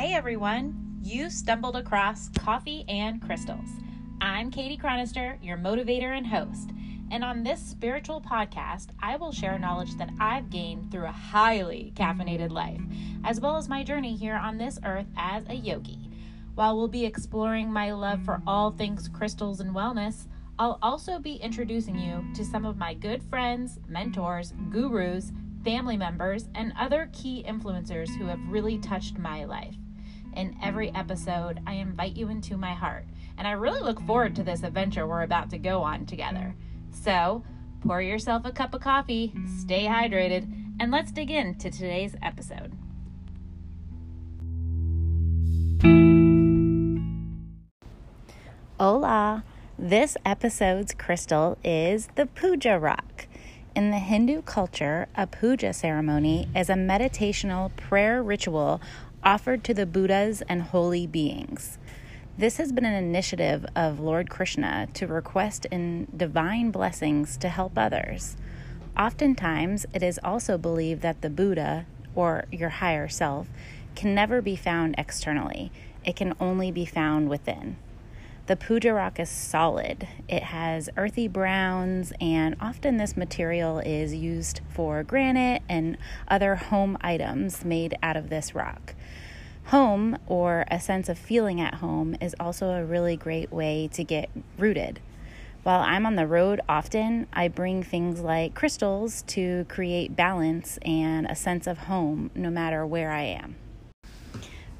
Hey everyone, you stumbled across Coffee and Crystals. I'm Kadie Chronister, your motivator and host. And on this spiritual podcast, I will share knowledge that I've gained through a highly caffeinated life, as well as my journey here on this earth as a yogi. While we'll be exploring my love for all things crystals and wellness, I'll also be introducing you to some of my good friends, mentors, gurus, family members, and other key influencers who have really touched my life. In every episode, I invite you into my heart, and I really look forward to this adventure we're about to go on together. So, pour yourself a cup of coffee, stay hydrated, and let's dig into today's episode. Hola! This episode's crystal is the Puja Rock. In the Hindu culture, a puja ceremony is a meditational prayer ritual offered to the Buddhas and holy beings. This has been an initiative of Lord Krishna to request in divine blessings to help others. Oftentimes, it is also believed that the Buddha, or your higher self, can never be found externally, it can only be found within. The puja rock is solid. It has earthy browns, and often this material is used for granite and other home items made out of this rock. Home, or a sense of feeling at home, is also a really great way to get rooted. While I'm on the road often, I bring things like crystals to create balance and a sense of home no matter where I am.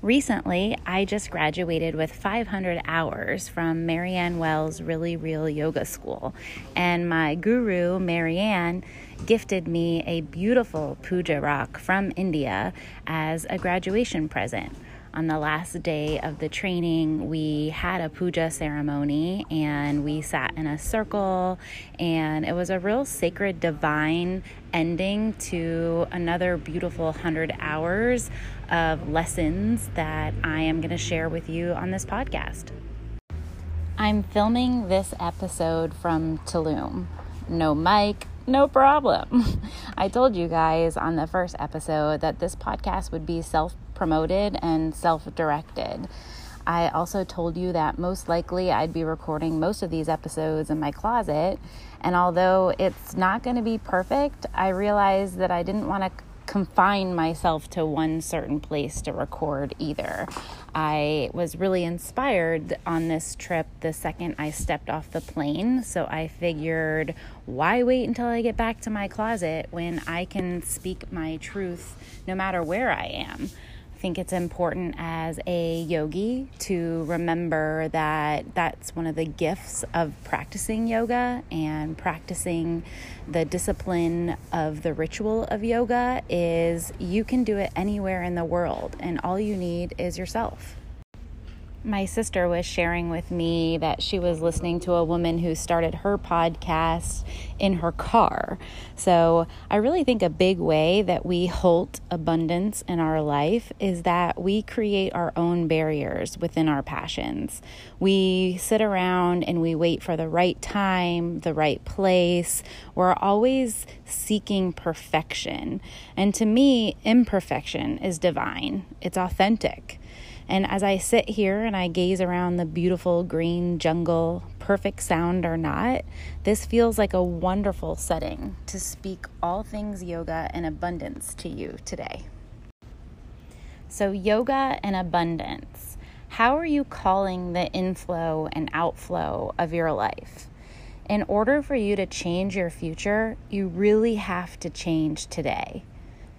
Recently, I just graduated with 500 hours from Marianne Wells Really Real Yoga School, and my guru, Marianne, gifted me a beautiful puja rock from India as a graduation present on the last day of the training, we had a puja ceremony and we sat in a circle, and it was a real sacred, divine ending to another beautiful 100 hours of lessons that I am going to share with you on this podcast. I'm filming this episode from Tulum. No mic, no problem. I told you guys on the first episode that this podcast would be self promoted and self directed. I also told you that most likely I'd be recording most of these episodes in my closet. And although it's not going to be perfect, I realized that I didn't want to confine myself to one certain place to record either. I was really inspired on this trip the second I stepped off the plane, so I figured, why wait until I get back to my closet when I can speak my truth no matter where I am? Think it's important as a yogi to remember that that's one of the gifts of practicing yoga and practicing the discipline of the ritual of yoga is you can do it anywhere in the world and all you need is yourself my sister was sharing with me that she was listening to a woman who started her podcast in her car. So, I really think a big way that we halt abundance in our life is that we create our own barriers within our passions. We sit around and we wait for the right time, the right place. We're always seeking perfection. And to me, imperfection is divine, it's authentic. And as I sit here and I gaze around the beautiful green jungle, perfect sound or not, this feels like a wonderful setting to speak all things yoga and abundance to you today. So, yoga and abundance. How are you calling the inflow and outflow of your life? In order for you to change your future, you really have to change today.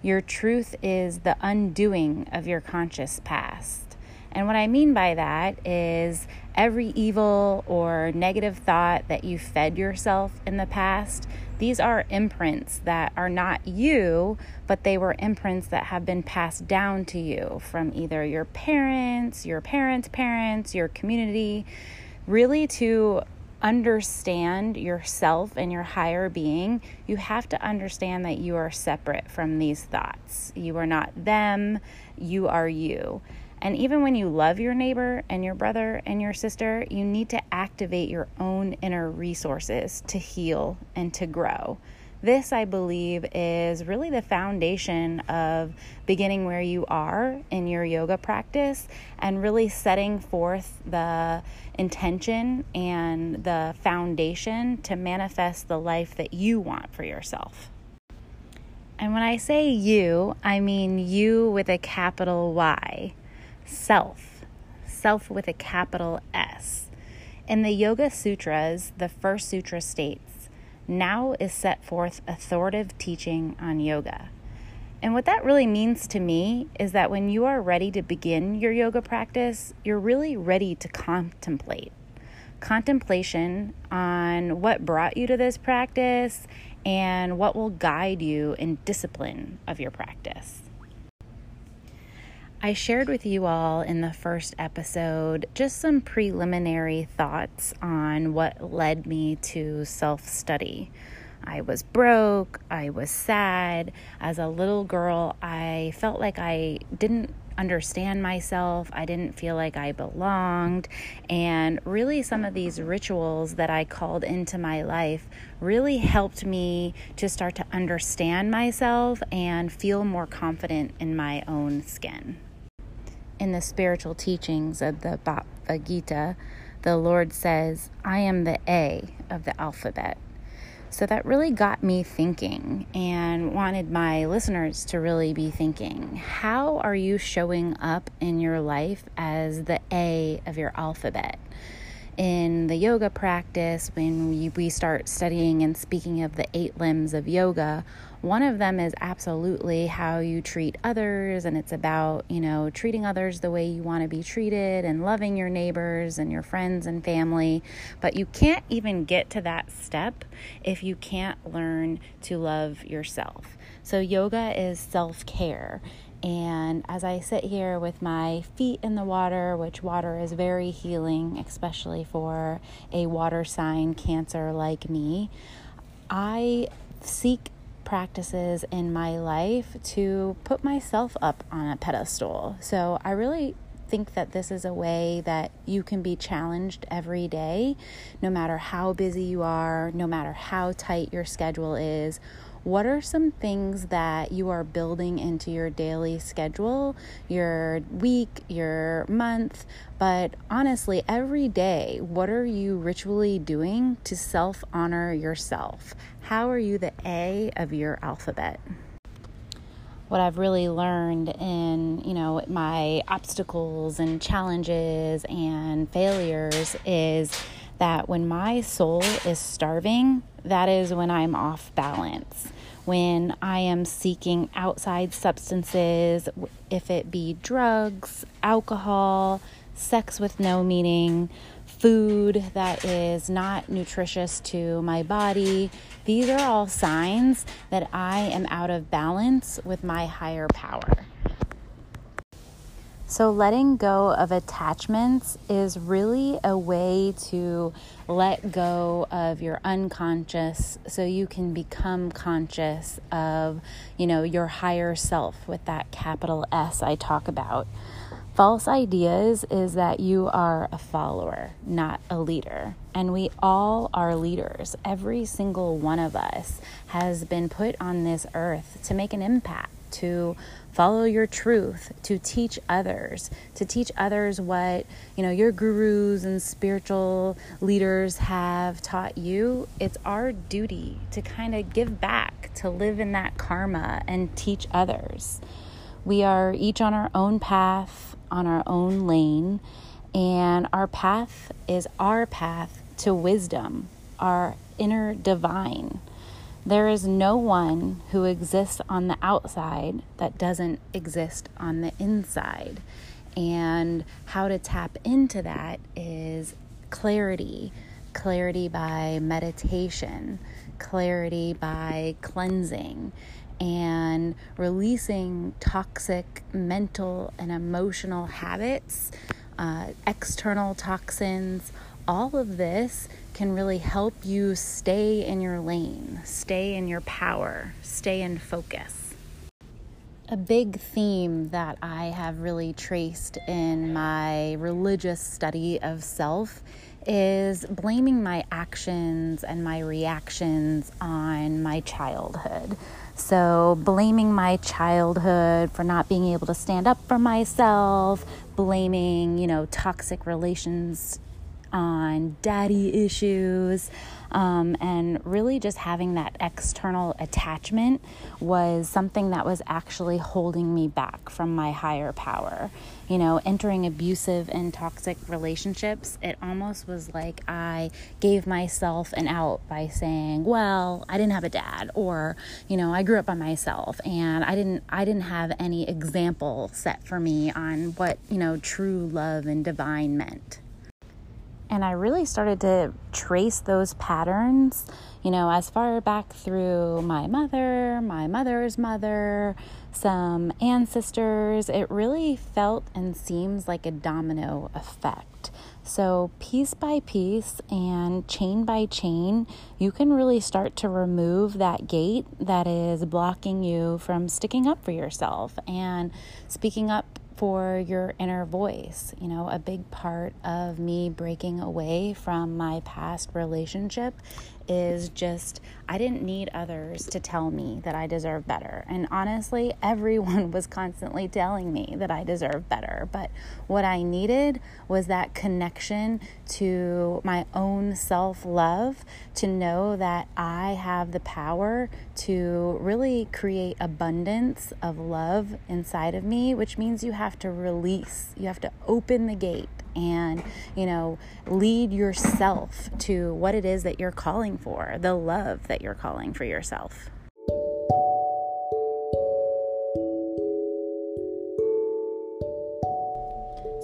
Your truth is the undoing of your conscious past. And what I mean by that is every evil or negative thought that you fed yourself in the past, these are imprints that are not you, but they were imprints that have been passed down to you from either your parents, your parents' parents, your community. Really, to understand yourself and your higher being, you have to understand that you are separate from these thoughts. You are not them, you are you. And even when you love your neighbor and your brother and your sister, you need to activate your own inner resources to heal and to grow. This, I believe, is really the foundation of beginning where you are in your yoga practice and really setting forth the intention and the foundation to manifest the life that you want for yourself. And when I say you, I mean you with a capital Y, self, self with a capital S. In the Yoga Sutras, the first sutra states, Now is set forth authoritative teaching on yoga. And what that really means to me is that when you are ready to begin your yoga practice, you're really ready to contemplate. Contemplation on what brought you to this practice and what will guide you in discipline of your practice. I shared with you all in the first episode just some preliminary thoughts on what led me to self study. I was broke, I was sad. As a little girl, I felt like I didn't understand myself. I didn't feel like I belonged. And really, some of these rituals that I called into my life really helped me to start to understand myself and feel more confident in my own skin in the spiritual teachings of the Bhagavad Gita, the Lord says, I am the A of the alphabet. So that really got me thinking and wanted my listeners to really be thinking how are you showing up in your life as the A of your alphabet? In the yoga practice, when we, we start studying and speaking of the eight limbs of yoga, one of them is absolutely how you treat others, and it's about, you know, treating others the way you want to be treated and loving your neighbors and your friends and family. But you can't even get to that step if you can't learn to love yourself. So, yoga is self care. And as I sit here with my feet in the water, which water is very healing, especially for a water sign cancer like me, I seek practices in my life to put myself up on a pedestal. So I really think that this is a way that you can be challenged every day, no matter how busy you are, no matter how tight your schedule is what are some things that you are building into your daily schedule, your week, your month? But honestly, every day, what are you ritually doing to self honor yourself? How are you the A of your alphabet? what I've really learned in, you know, my obstacles and challenges and failures is that when my soul is starving, that is when I'm off balance. When I am seeking outside substances, if it be drugs, alcohol, sex with no meaning, food that is not nutritious to my body, these are all signs that I am out of balance with my higher power. So, letting go of attachments is really a way to let go of your unconscious so you can become conscious of, you know, your higher self with that capital S I talk about. False ideas is that you are a follower, not a leader. And we all are leaders. Every single one of us has been put on this earth to make an impact to follow your truth, to teach others, to teach others what, you know, your gurus and spiritual leaders have taught you. It's our duty to kind of give back, to live in that karma and teach others. We are each on our own path, on our own lane, and our path is our path to wisdom, our inner divine. There is no one who exists on the outside that doesn't exist on the inside. And how to tap into that is clarity clarity by meditation, clarity by cleansing, and releasing toxic mental and emotional habits, uh, external toxins. All of this can really help you stay in your lane, stay in your power, stay in focus. A big theme that I have really traced in my religious study of self is blaming my actions and my reactions on my childhood. So, blaming my childhood for not being able to stand up for myself, blaming, you know, toxic relations on daddy issues, um, and really just having that external attachment was something that was actually holding me back from my higher power. You know, entering abusive and toxic relationships, it almost was like I gave myself an out by saying, "Well, I didn't have a dad," or, you know, I grew up by myself and I didn't I didn't have any example set for me on what, you know, true love and divine meant. And I really started to trace those patterns, you know, as far back through my mother, my mother's mother, some ancestors. It really felt and seems like a domino effect. So, piece by piece and chain by chain, you can really start to remove that gate that is blocking you from sticking up for yourself and speaking up for your inner voice. You know, a big part of me breaking away from my past relationship is just I didn't need others to tell me that I deserve better. And honestly, everyone was constantly telling me that I deserve better. But what I needed was that connection to my own self love to know that I have the power to really create abundance of love inside of me, which means you have to release, you have to open the gate and, you know, lead yourself to what it is that you're calling for, the love that you're calling for yourself.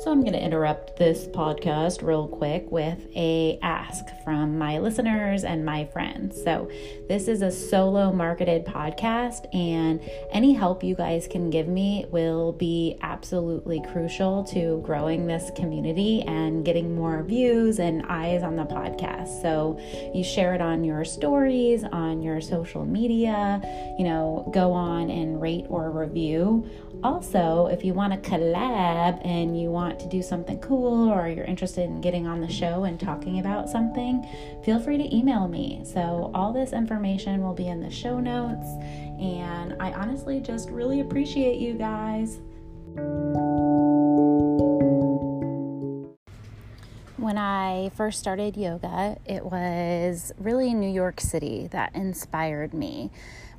So I'm going to interrupt this podcast real quick with a ask from my listeners and my friends. So this is a solo marketed podcast and any help you guys can give me will be absolutely crucial to growing this community and getting more views and eyes on the podcast. So you share it on your stories, on your social media, you know, go on and rate or review. Also, if you want to collab and you want to do something cool or you're interested in getting on the show and talking about something, feel free to email me. So, all this information will be in the show notes. And I honestly just really appreciate you guys. When I first started yoga, it was really New York City that inspired me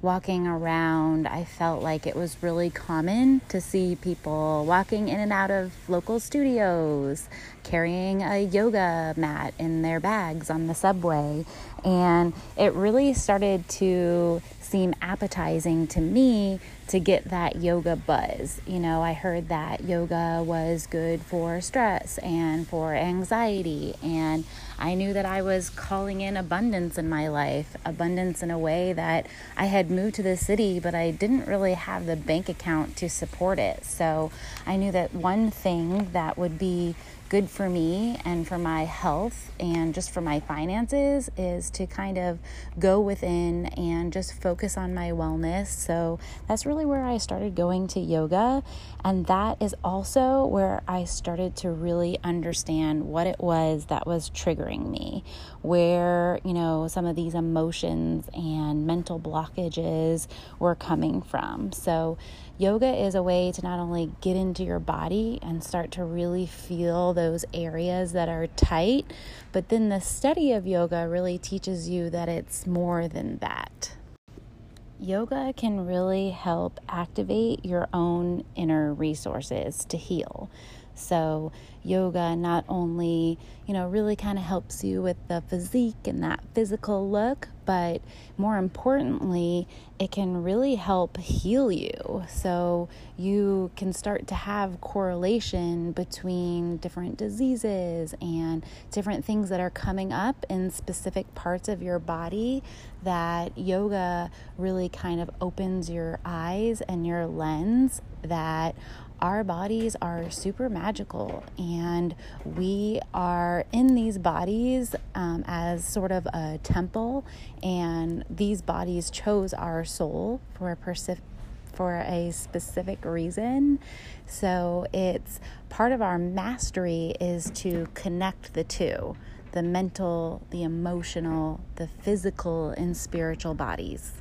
walking around, I felt like it was really common to see people walking in and out of local studios, carrying a yoga mat in their bags on the subway. And it really started to seem appetizing to me to get that yoga buzz. You know, I heard that yoga was good for stress and for anxiety, and I knew that I was calling in abundance in my life, abundance in a way that I had moved to the city, but I didn't really have the bank account to support it. So I knew that one thing that would be good for me and for my health and just for my finances is to kind of go within and just focus on my wellness. So that's really where I started going to yoga. And that is also where I started to really understand what it was that was triggering me, where, you know, some of these emotions and mental blockages were coming from. So, yoga is a way to not only get into your body and start to really feel those areas that are tight, but then the study of yoga really teaches you that it's more than that. Yoga can really help activate your own inner resources to heal. So, yoga not only, you know, really kind of helps you with the physique and that physical look, but more importantly, it can really help heal you. So, you can start to have correlation between different diseases and different things that are coming up in specific parts of your body that yoga really kind of opens your eyes and your lens that our bodies are super magical and we are in these bodies um, as sort of a temple and these bodies chose our soul for a persi- for a specific reason so it's part of our mastery is to connect the two the mental, the emotional, the physical, and spiritual bodies.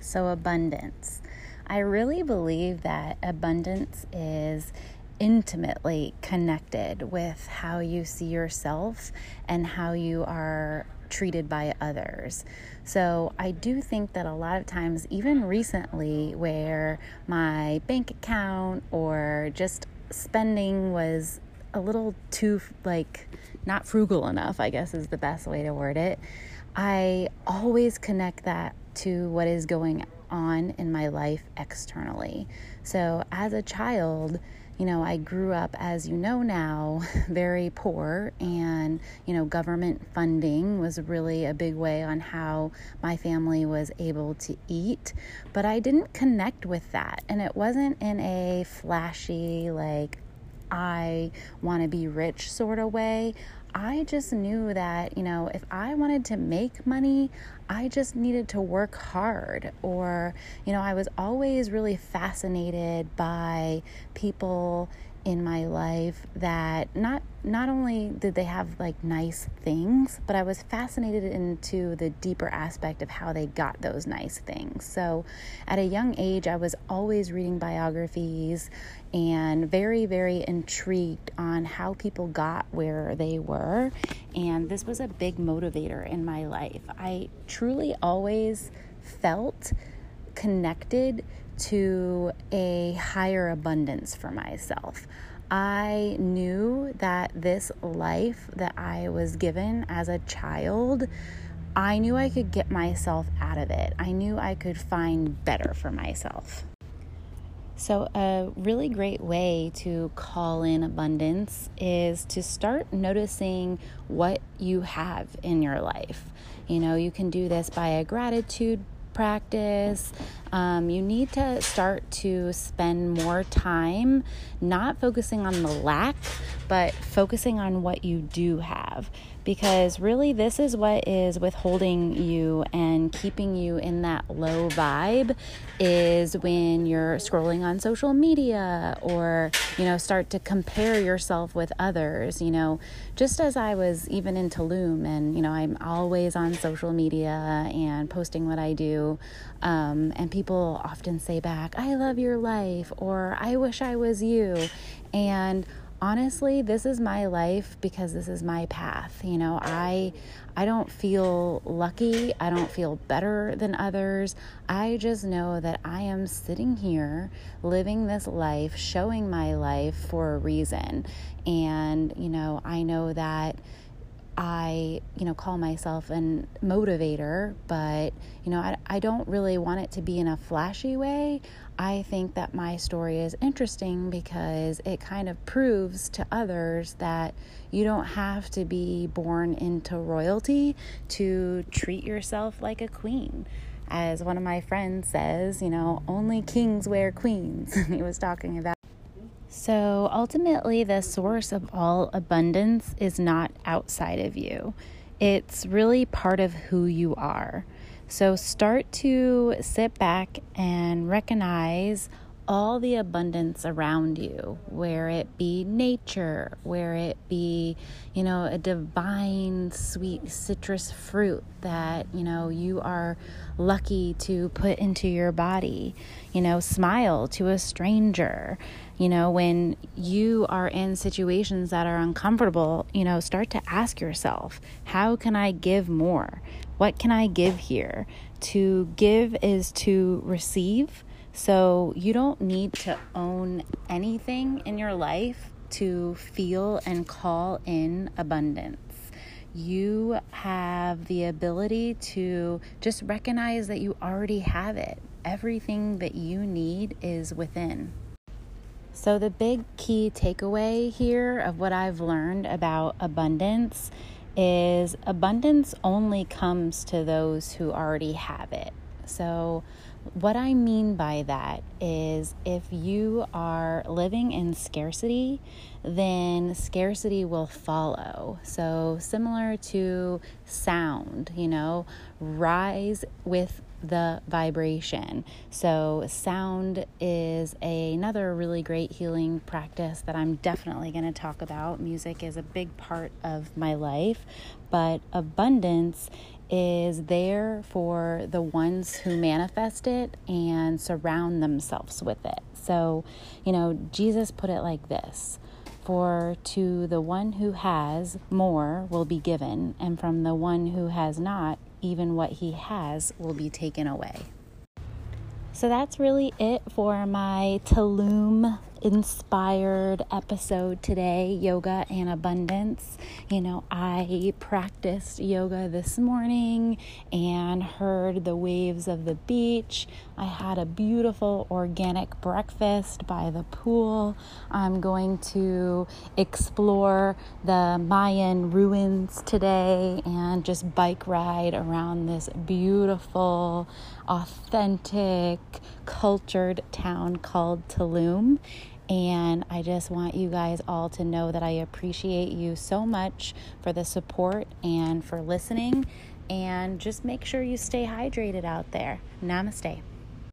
So, abundance. I really believe that abundance is intimately connected with how you see yourself and how you are treated by others. So I do think that a lot of times, even recently, where my bank account or just spending was a little too, like, not frugal enough, I guess is the best way to word it, I always connect that to what is going on in my life externally. So as a child, you know, I grew up, as you know now, very poor, and, you know, government funding was really a big way on how my family was able to eat. But I didn't connect with that, and it wasn't in a flashy, like, I want to be rich sort of way. I just knew that, you know, if I wanted to make money, I just needed to work hard. Or, you know, I was always really fascinated by people in my life that not not only did they have like nice things, but I was fascinated into the deeper aspect of how they got those nice things. So, at a young age, I was always reading biographies and very, very intrigued on how people got where they were. And this was a big motivator in my life. I truly always felt connected to a higher abundance for myself. I knew that this life that I was given as a child, I knew I could get myself out of it. I knew I could find better for myself. So, a really great way to call in abundance is to start noticing what you have in your life. You know, you can do this by a gratitude practice. Um, you need to start to spend more time not focusing on the lack, but focusing on what you do have. Because really, this is what is withholding you and keeping you in that low vibe is when you're scrolling on social media or, you know, start to compare yourself with others. You know, just as I was even in Tulum and, you know, I'm always on social media and posting what I do. Um, and people often say back, I love your life, or I wish I was you. And honestly, this is my life because this is my path. You know, I I don't feel lucky. I don't feel better than others. I just know that I am sitting here living this life, showing my life for a reason. And, you know, I know that I, you know, call myself an motivator, but, you know, I, I don't really want it to be in a flashy way. I think that my story is interesting because it kind of proves to others that you don't have to be born into royalty to treat yourself like a queen. As one of my friends says, you know, only kings wear queens. he was talking about so ultimately, the source of all abundance is not outside of you, it's really part of who you are. So start to sit back and recognize all the abundance around you, where it be nature, where it be, you know, a divine sweet citrus fruit that, you know, you are lucky to put into your body. You know, smile to a stranger. You know, when you are in situations that are uncomfortable, you know, start to ask yourself, how can I give more? What can I give here? To give is to receive. So you don't need to own anything in your life to feel and call in abundance. You have the ability to just recognize that you already have it. Everything that you need is within. So, the big key takeaway here of what I've learned about abundance is abundance only comes to those who already have it. So, what I mean by that is if you are living in scarcity, then scarcity will follow. So, similar to sound, you know, rise with the vibration. So, sound is a, another really great healing practice that I'm definitely going to talk about. Music is a big part of my life, but abundance is there for the ones who manifest it and surround themselves with it. So, you know, Jesus put it like this For to the one who has, more will be given, and from the one who has not, even what he has will be taken away. So that's really it for my Tulum inspired episode today yoga and abundance. You know, I practiced yoga this morning and heard the waves of the beach. I had a beautiful organic breakfast by the pool. I'm going to explore the Mayan ruins today and just bike ride around this beautiful, authentic, cultured town called Tulum. And I just want you guys all to know that I appreciate you so much for the support and for listening. And just make sure you stay hydrated out there. Namaste.